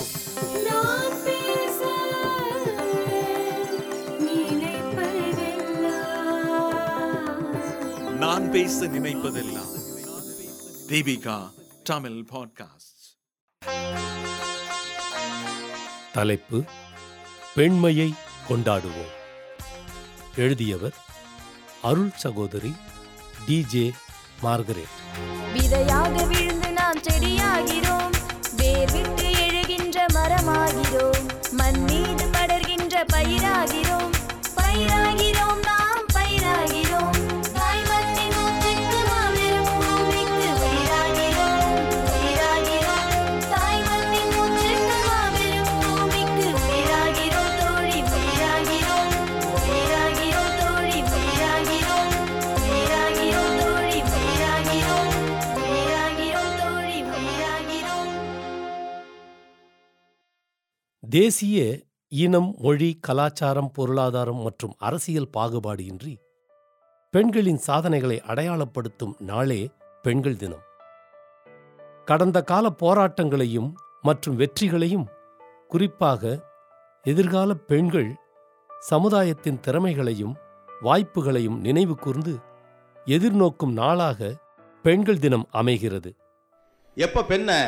நான் பேச நினைப்பதெல்லாம் நான் பேச நினைப்பதெல்லாம் தீபிகா தமிழ் பாட்காஸ்ட் தலைப்பு பெண்மையை கொண்டாடுவோம். எழுதியவர் அருள் சகோதரி டிஜே மார்கரெட். விதையாக விழுந்து மரமாகிறோம் மண் மீது படர்கின்ற பயிராகிறோம் பயிராகிறோம் நாம் தேசிய இனம் மொழி கலாச்சாரம் பொருளாதாரம் மற்றும் அரசியல் பாகுபாடு இன்றி பெண்களின் சாதனைகளை அடையாளப்படுத்தும் நாளே பெண்கள் தினம். கடந்த கால போராட்டங்களையும் மற்றும் வெற்றிகளையும் குறிப்பாக எதிர்கால பெண்கள் சமுதாயத்தின் திறமைகளையும் வாய்ப்புகளையும் நினைவு கூர்ந்து எதிர்நோக்கும் நாளாக பெண்கள் தினம் அமைகிறது. எப்ப பெண்ணை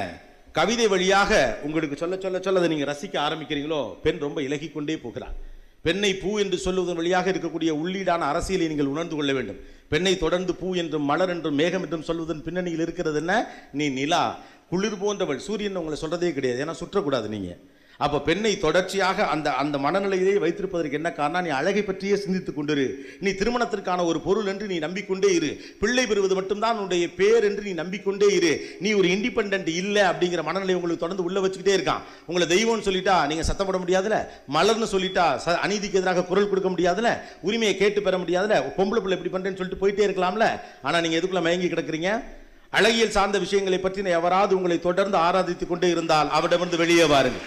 கவிதை வழியாக உங்களுக்கு சொல்ல சொல்ல சொல்ல அதை நீங்கள் ரசிக்க ஆரம்பிக்கிறீங்களோ? பெண் ரொம்ப இலகிக் கொண்டே போகிறார் பெண்ணை பூ என்று சொல்லுவதன் வழியாக இருக்கக்கூடிய உள்ளீடான அரசியலை நீங்கள் உணர்ந்து கொள்ள வேண்டும். பெண்ணை தொடர்ந்து பூ என்றும் மலர் என்றும் மேகம் என்றும் சொல்வதன் பின்னணியில் இருக்கிறது என்ன? நீ நிலா. குளிர் போன்றவள். சூரியன் உங்களை சொல்கிறதே கிடையாது. ஏன்னா சுற்றக்கூடாது நீங்கள் அப்போ பெண்ணை தொடர்ச்சியாக அந்த அந்த மனநிலையிலே வைத்திருப்பதற்கு என்ன காரணம்? நீ அழகை பற்றியே சிந்தித்துக் கொண்டிரு. நீ திருமணத்திற்கான ஒரு பொருள் என்று நீ நம்பிக்கொண்டே இரு. பிள்ளை பெறுவது மட்டும்தான் உன்னுடைய பேர் என்று நீ நம்பிக்கொண்டே இரு. நீ ஒரு இண்டிபெண்ட் இல்லை அப்படிங்கிற மனநிலை உங்களுக்கு தொடர்ந்து உள்ள வச்சுக்கிட்டே இருக்கான். உங்களை தெய்வம்னு சொல்லிட்டா நீங்க சத்தம் போட முடியாதுல? மலர்னு சொல்லிட்டா ச- அநீதிக்கு எதிராக குரல் கொடுக்க முடியாதுல? உரிமையை கேட்டு பெற முடியாதுல? பொம்பளை பிள்ளை இப்படி பண்றேன்னு சொல்லிட்டு போயிட்டே இருக்கலாம்ல? ஆனா நீங்க எதுக்குள்ள மயங்கி கிடக்குறீங்க? அழகியல் சார்ந்த விஷயங்களை பற்றி எவராது உங்களை தொடர்ந்து ஆராதித்துக் கொண்டே இருந்தால் அவரிடமிருந்து வெளியே வாருங்கள்.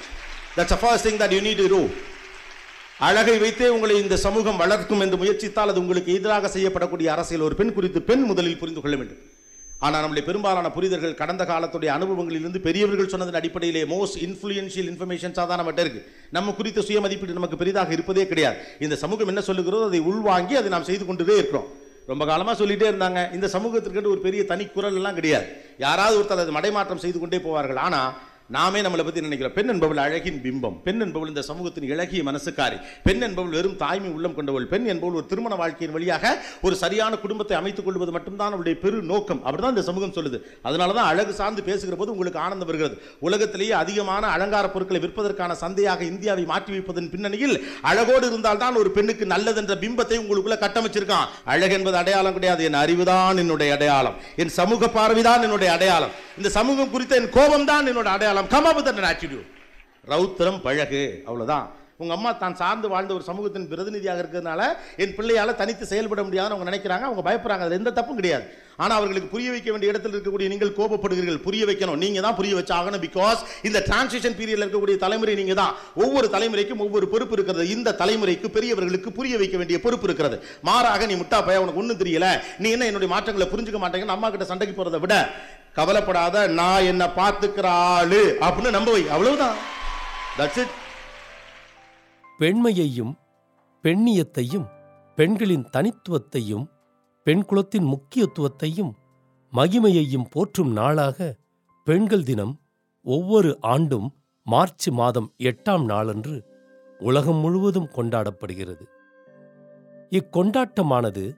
That's a first thing that you need to அழகை வைத்தே உங்களை இந்த சமூகம் வளர்க்கும் என்று முயற்சித்தால் அது உங்களுக்கு எதிராக செய்யப்படக்கூடிய அரசியல். ஒரு பெண் குறித்து பெண் முதலில் புரிந்து கொள்ள வேண்டும். ஆனால் நம்முடைய பெரும்பாலான புரிதர்கள் கடந்த காலத்துடைய அனுபவங்களிலிருந்து பெரியவர்கள் சொன்னதன் அடிப்படையிலே மோஸ்ட் இன்ஃப்ளூயன்ஷியல் இன்ஃபர்மேஷன்ஸாக தான் நம்மகிட்ட இருக்கு. நம்ம குறித்த சுயமதிப்பீடு நமக்கு பெரிதாக இருப்பதே கிடையாது. இந்த சமூகம் என்ன சொல்லுகிறதோ அதை உள்வாங்கி அதை நாம் செய்து கொண்டுதே இருக்கிறோம். ரொம்ப காலமாக சொல்லிட்டே இருந்தாங்க. இந்த சமூகத்திற்கு ஒரு பெரிய தனி குரல் எல்லாம் கிடையாது. யாராவது ஒருத்தர் அதை மடைமாற்றம் செய்து கொண்டே போவார்கள். ஆனால் நாமே நம்மளை பற்றி நினைக்கிறோம்? பெண் என்பவள் அழகின் பிம்பம். பெண் என்பவள் இந்த சமூகத்தின் இழகிய மனசுக்காரி. பெண் என்பவள் வெறும் தாய்மை உள்ளம் கொண்டவள். பெண் என்பவள் ஒரு திருமண வாழ்க்கையின் வழியாக ஒரு சரியான குடும்பத்தை அமைத்துக் கொள்வது மட்டும்தான் அவளுடைய பெரு நோக்கம். அப்படிதான் இந்த சமூகம் சொல்லுது. அதனால தான் அழகு சார்ந்து பேசுகிற போது உங்களுக்கு ஆனந்தம் வருகிறது. உலகத்திலேயே அதிகமான அலங்கார பொருட்களை விற்பதற்கான சந்தையாக இந்தியாவை மாற்றி வைப்பதன் பின்னணியில் அழகோடு இருந்தால்தான் ஒரு பெண்ணுக்கு நல்லது என்ற பிம்பத்தை உங்களுக்குள்ள கட்டமைச்சிருக்கான். அழகு என்பது அடையாளம் கிடையாது. என் அறிவுதான் என்னுடைய அடையாளம். என் சமூக பார்வைதான் என்னுடைய அடையாளம். இந்த சமூகம் குறித்த என் கோபம் தான் என்னோட அடையாளம். கம் அப் ஆட்டிடியூட் ரௌத்திரம் பழகு. அவ்வளோதான் உங்க அம்மா தான் சார்ந்து வாழ்ந்த ஒரு சமூகத்தின் பிரதிநிதியாக இருக்கிறதுனால என் பிள்ளையால் தனித்து செயல்பட முடியாதுன்னு அவங்க நினைக்கிறாங்க. அவங்க பயப்படுறாங்க. அதில் எந்த தப்பும் கிடையாது. ஆனால் அவர்களுக்கு புரிய வைக்க வேண்டிய இடத்தில் இருக்கக்கூடிய நீங்கள் கோபப்படுகிறீர்கள். புரிய வைக்கணும். நீங்கள் தான் புரிய வச்சாகணும். பிகாஸ் இந்த டிரான்சிஷன் பீரியடில் இருக்கக்கூடிய தலைமுறை நீங்கள் தான். ஒவ்வொரு தலைமுறைக்கும் ஒவ்வொரு பொறுப்பு இருக்கிறது. இந்த தலைமுறைக்கு பெரியவர்களுக்கு புரிய வைக்க வேண்டிய பொறுப்பு இருக்கிறது. மாறாக நீ முட்டா பய உனக்கு ஒன்றும் தெரியல. நீ என்ன என்னுடைய மாற்றங்களை புரிஞ்சுக்க மாட்டேங்கன்னு அம்மா கிட்ட சண்டைக்கு போகிறத விட கவலைப்படாத நான் என்ன பார்த்துக்கிற ஆளு. அப்படின்னு நம்ப வை. அவ்வளவுதான். தட்ஸ் இட் பெண்மையையும் பெண்ணியத்தையும் பெண்களின் தனித்துவத்தையும் பெண் குலத்தின் முக்கியத்துவத்தையும் மகிமையையும் போற்றும் நாளாக பெண்கள் தினம் ஒவ்வொரு ஆண்டும் மார்ச் மாதம் எட்டாம் நாளன்று உலகம் முழுவதும் கொண்டாடப்படுகிறது. இக்கொண்டாட்டமானது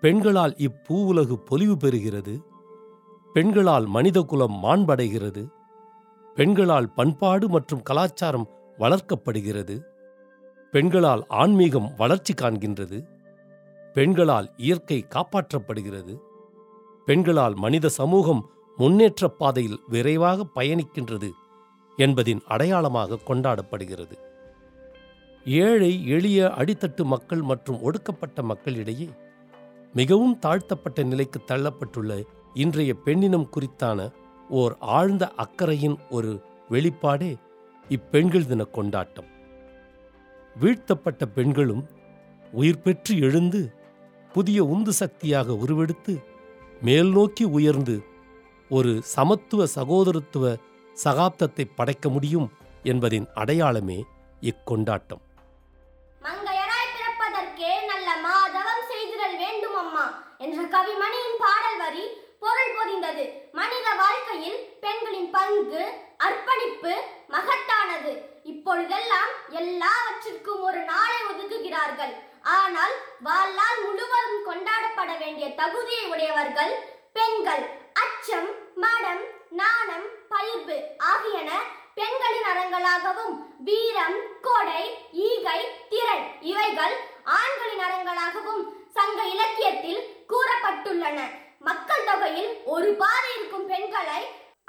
பெண்களால் இப்பூவுலகு பொலிவு பெறுகிறது. பெண்களால் மனிதகுலம் மாண்படைகிறது. பெண்களால் பண்பாடு மற்றும் கலாச்சாரம் வளர்க்கப்படுகிறது. பெண்களால் ஆன்மீகம் வளர்ச்சி காண்கின்றது. பெண்களால் இயற்கை காப்பாற்றப்படுகிறது. பெண்களால் மனித சமூகம் முன்னேற்றப் பாதையில் விரைவாக பயணிக்கின்றது என்பதின் அடையாளமாக கொண்டாடப்படுகிறது. ஏழை எளிய அடித்தட்டு மக்கள் மற்றும் ஒடுக்கப்பட்ட மக்களிடையே மிகவும் தாழ்த்தப்பட்ட நிலைக்கு தள்ளப்பட்டுள்ள இன்றைய பெண்ணினம் குறித்தான ஓர் ஆழ்ந்த அக்கறையின் ஒரு வெளிப்பாடே இப்பெண்கள் தின கொண்டாட்டம். வீழ்த்தப்பட்ட பெண்களும் உயிர் பெற்று எழுந்து புதிய உந்து சக்தியாக உருவெடுத்து மேல் நோக்கி உயர்ந்து ஒரு சமத்துவ சகோதரத்துவ சகாப்தத்தை படைக்க முடியும் என்பதின் அடையாளமே இக்கொண்டாட்டம். மங்கையராய் பிறப்பதற்கே நல்ல மாதவம் செய்திடல் வேண்டும் அம்மா என்ற கவிமணியின் பொருள் மனித வாழ்க்கையில் பெண்களின் பங்கு அர்ப்பணிப்பு மகத்தானது. இப்பொழுதெல்லாம் எல்லாவற்றிற்கும் ஒரு நாளை ஒதுக்குகிறார்கள். ஆனால் வாழ்நாள் முழுவதும் கொண்டாடப்பட வேண்டிய தகுதியை உடையவர்கள் பெண்கள். அச்சம் மடம் நாணம் பயிர்வு ஆகியன பெண்களின் அறங்களாகவும் வீரம் கொடை ஈகை திறன் இவைகள் ஆண்களின் அறங்களாகவும் சங்க இலக்கியத்தில் கூறப்பட்டுள்ளன. மக்கள் தொகையில் ஒரு பாதி இருக்கும் பெண்களை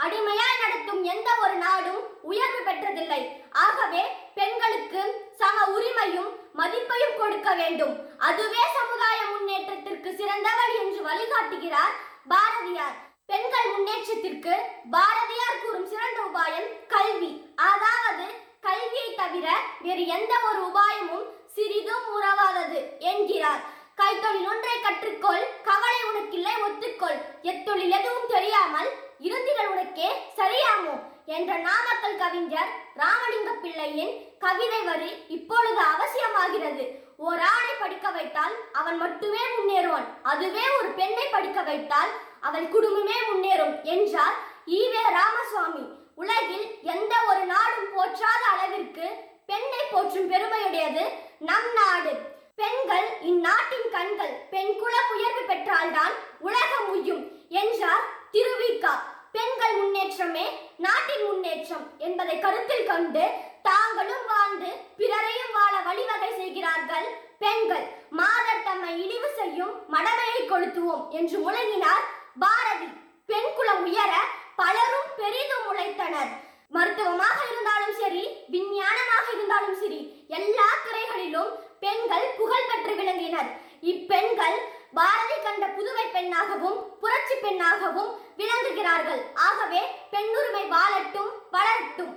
அடிமையாய் நடத்தும் எந்த ஒரு நாடும் உயர்வு பெற்றதில்லை. ஆகவே பெண்களுக்கு சம உரிமையும் மதிப்பையும் கொடுக்க வேண்டும். அதுவே சமுதாய முன்னேற்றத்திற்கு சிறந்த வழி என்று வழிகாட்டுகிறார் பாரதியார். பெண்கள் முன்னேற்றத்திற்கு பாரதியார் கூறும் சிறந்த உபாயம் கல்வி. அதாவது கல்வியை தவிர வேறு எந்த ஒரு உபாயமும் சிறிதும் உறவாதது என்கிறார். கைத்தொழில் ஒன்றை கற்றுக்கொள் கவலை உனக்கில்லை ஒத்துக்கொள். எத்தொழில் எதுவும் தெரியாமல் இருந்திகள் உனக்கே சரியாமோ? என்ற நாமக்கல் கவிஞர் ராமலிங்க பிள்ளையின் கவிதை வரி இப்பொழுது அவசியமாகிறது. ஒரு ஆணை படிக்க வைத்தால் அவன் மட்டுமே முன்னேறுவான். அதுவே ஒரு பெண்ணை படிக்க வைத்தால் அவள் குடும்பமே முன்னேறும் என்றார் ஈவே ராமசுவாமி. உலகில் எந்த ஒரு நாடும் போற்றாத அளவிற்கு பெண்ணை போற்றும் பெருமையுடையது நம் நாடு. பெண்கள் இந்நாட்டின் கண்கள் பெண் குல உயர்வு பெற்றால்தான் உலகம் உய்யும் என்றார் திருவிக்கா. பெண்கள் முன்னேற்றமே நாட்டின் முன்னேற்றம் என்பதை கருத்தில் கொண்டு தாங்களும் வாழ்ந்து பிறரையும் வாழ வழிவகை செய்கிறார்கள் பெண்கள். மாதர் தம்மை இழிவு செய்யும் மடமையை கொளுத்துவோம் என்று முழங்கினார் பாரதி. பெண் குலம் உயர பலரும் பெரிதும் உழைத்தனர். மருத்துவமாக இருந்தாலும் சரி விஞ்ஞானமாக இருந்தாலும் சரி எல்லா துறைகளிலும் பெண்கள் புகழ் பெற்று விளங்கினர். இப்பெண்கள் பாரதி கண்ட புதுமை பெண்ணாகவும் புரட்சி பெண்ணாகவும் விளங்குகிறார்கள். ஆகவே பெண்ணுரிமை வாழட்டும் வளரட்டும்.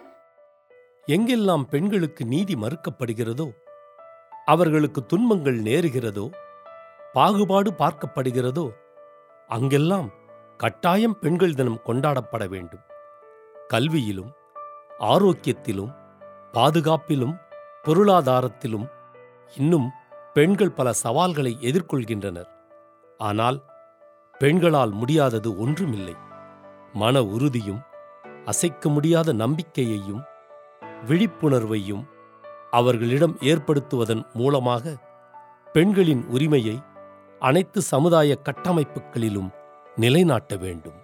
எங்கெல்லாம் பெண்களுக்கு நீதி மறுக்கப்படுகிறதோ அவர்களுக்கு துன்பங்கள் நேருகிறதோ பாகுபாடு பார்க்கப்படுகிறதோ அங்கெல்லாம் கட்டாயம் பெண்கள் தினம் கொண்டாடப்பட வேண்டும். கல்வியிலும் ஆரோக்கியத்திலும் பாதுகாப்பிலும் பொருளாதாரத்திலும் இன்னும் பெண்கள் பல சவால்களை எதிர்கொள்கின்றனர். ஆனால் பெண்களால் முடியாதது ஒன்றுமில்லை. மன உறுதியும் அசைக்க முடியாத நம்பிக்கையையும் விழிப்புணர்வையும் அவர்களிடம் ஏற்படுத்துவதன் மூலமாக பெண்களின் உரிமையை அனைத்து சமுதாய கட்டமைப்புகளிலும் நிலைநாட்ட வேண்டும்.